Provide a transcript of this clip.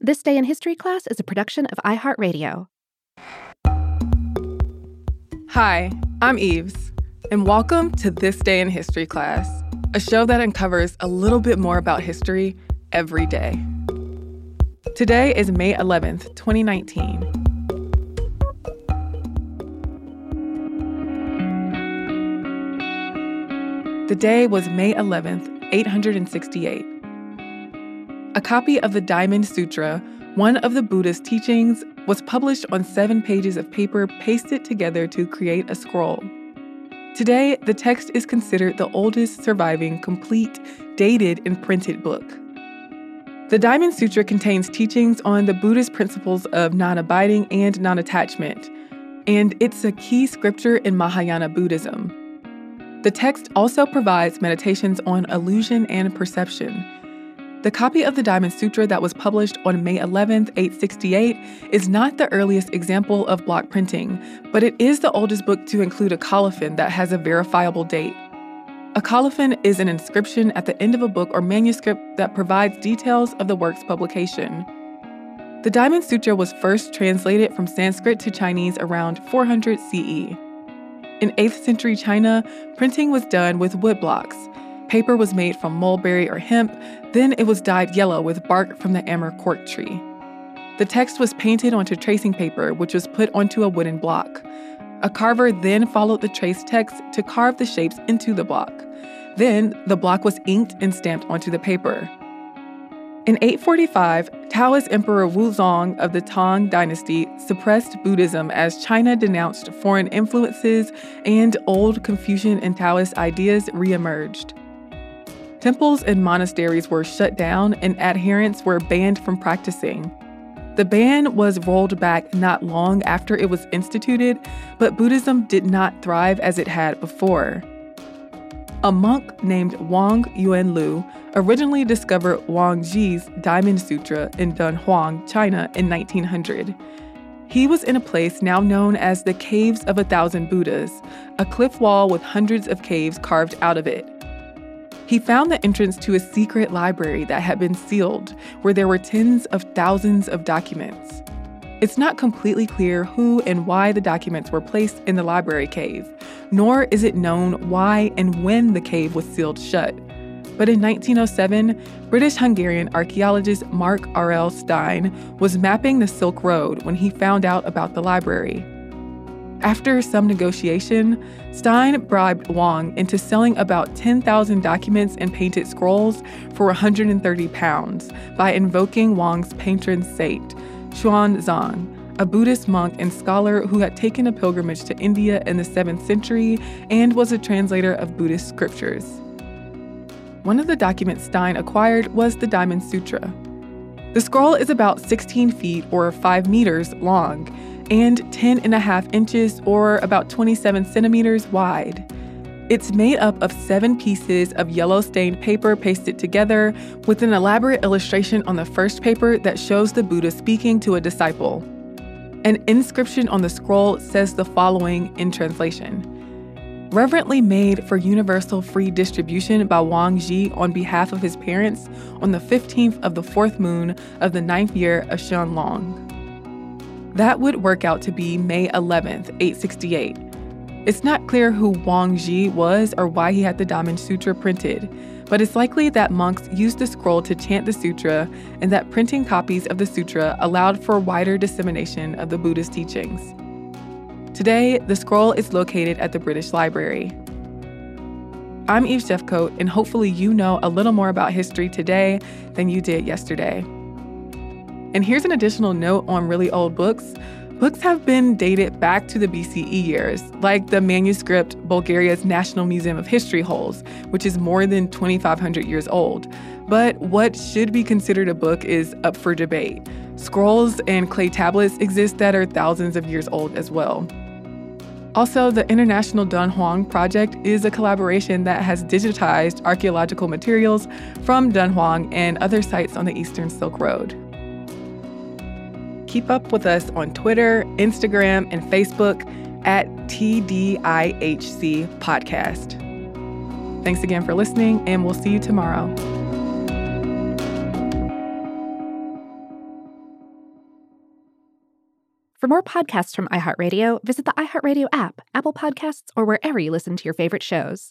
This Day in History class is a production of iHeartRadio. Hi, I'm Eves, and welcome to This Day in History class, a show that uncovers a little bit more about history every day. Today is May 11th, 2019. The day was May 11th, 868. A copy of the Diamond Sutra, one of the Buddha's teachings, was published on seven pages of paper pasted together to create a scroll. Today, the text is considered the oldest surviving, complete, dated, and printed book. The Diamond Sutra contains teachings on the Buddhist principles of non abiding and non attachment, and it's a key scripture in Mahayana Buddhism. The text also provides meditations on illusion and perception. The copy of the Diamond Sutra that was published on May 11, 868, is not the earliest example of block printing, but it is the oldest book to include a colophon that has a verifiable date. A colophon is an inscription at the end of a book or manuscript that provides details of the work's publication. The Diamond Sutra was first translated from Sanskrit to Chinese around 400 CE. In 8th century China, printing was done with wood blocks. Paper was made from mulberry or hemp, then it was dyed yellow with bark from the Amur cork tree. The text was painted onto tracing paper, which was put onto a wooden block. A carver then followed the traced text to carve the shapes into the block. Then, the block was inked and stamped onto the paper. In 845, Taoist Emperor Wuzong of the Tang Dynasty suppressed Buddhism as China denounced foreign influences and old Confucian and Taoist ideas reemerged. Temples and monasteries were shut down and adherents were banned from practicing. The ban was rolled back not long after it was instituted, but Buddhism did not thrive as it had before. A monk named Wang Yuanlu originally discovered Wang Zhi's Diamond Sutra in Dunhuang, China in 1900. He was in a place now known as the Caves of a Thousand Buddhas, a cliff wall with hundreds of caves carved out of it. He found the entrance to a secret library that had been sealed, where there were tens of thousands of documents. It's not completely clear who and why the documents were placed in the library cave, nor is it known why and when the cave was sealed shut. But in 1907, British Hungarian archaeologist Marc Aurel Stein was mapping the Silk Road when he found out about the library. After some negotiation, Stein bribed Wang into selling about 10,000 documents and painted scrolls for 130 pounds by invoking Wang's patron saint, Xuanzang, a Buddhist monk and scholar who had taken a pilgrimage to India in the 7th century and was a translator of Buddhist scriptures. One of the documents Stein acquired was the Diamond Sutra. The scroll is about 16 feet or 5 meters long and 10 and a half inches or about 27 centimeters wide. It's made up of seven pieces of yellow stained paper pasted together with an elaborate illustration on the first paper that shows the Buddha speaking to a disciple. An inscription on the scroll says the following in translation Reverently made for universal free distribution by Wang Ji on behalf of his parents on the 15th of the fourth moon of the ninth year of Xiantong. That would work out to be May 11th, 868 it's not clear who Wang Ji was or why he had the Diamond Sutra printed, but it's likely that monks used the scroll to chant the sutra and that printing copies of the sutra allowed for wider dissemination of the Buddhist teachings. Today, the scroll is located at the British Library. I'm Eves Jeffcoat, and hopefully, you know a little more about history today than you did yesterday. And here's an additional note on really old books. Books have been dated back to the BCE years, like the manuscript Bulgaria's National Museum of History holds, which is more than 2,500 years old. But what should be considered a book is up for debate. Scrolls and clay tablets exist that are thousands of years old as well. Also, the International Dunhuang Project is a collaboration that has digitized archaeological materials from Dunhuang and other sites on the Eastern Silk Road. Keep up with us on Twitter, Instagram, and Facebook at TDIHC Podcast. Thanks again for listening, and we'll see you tomorrow. For more podcasts from iHeartRadio, visit the iHeartRadio app, Apple Podcasts, or wherever you listen to your favorite shows.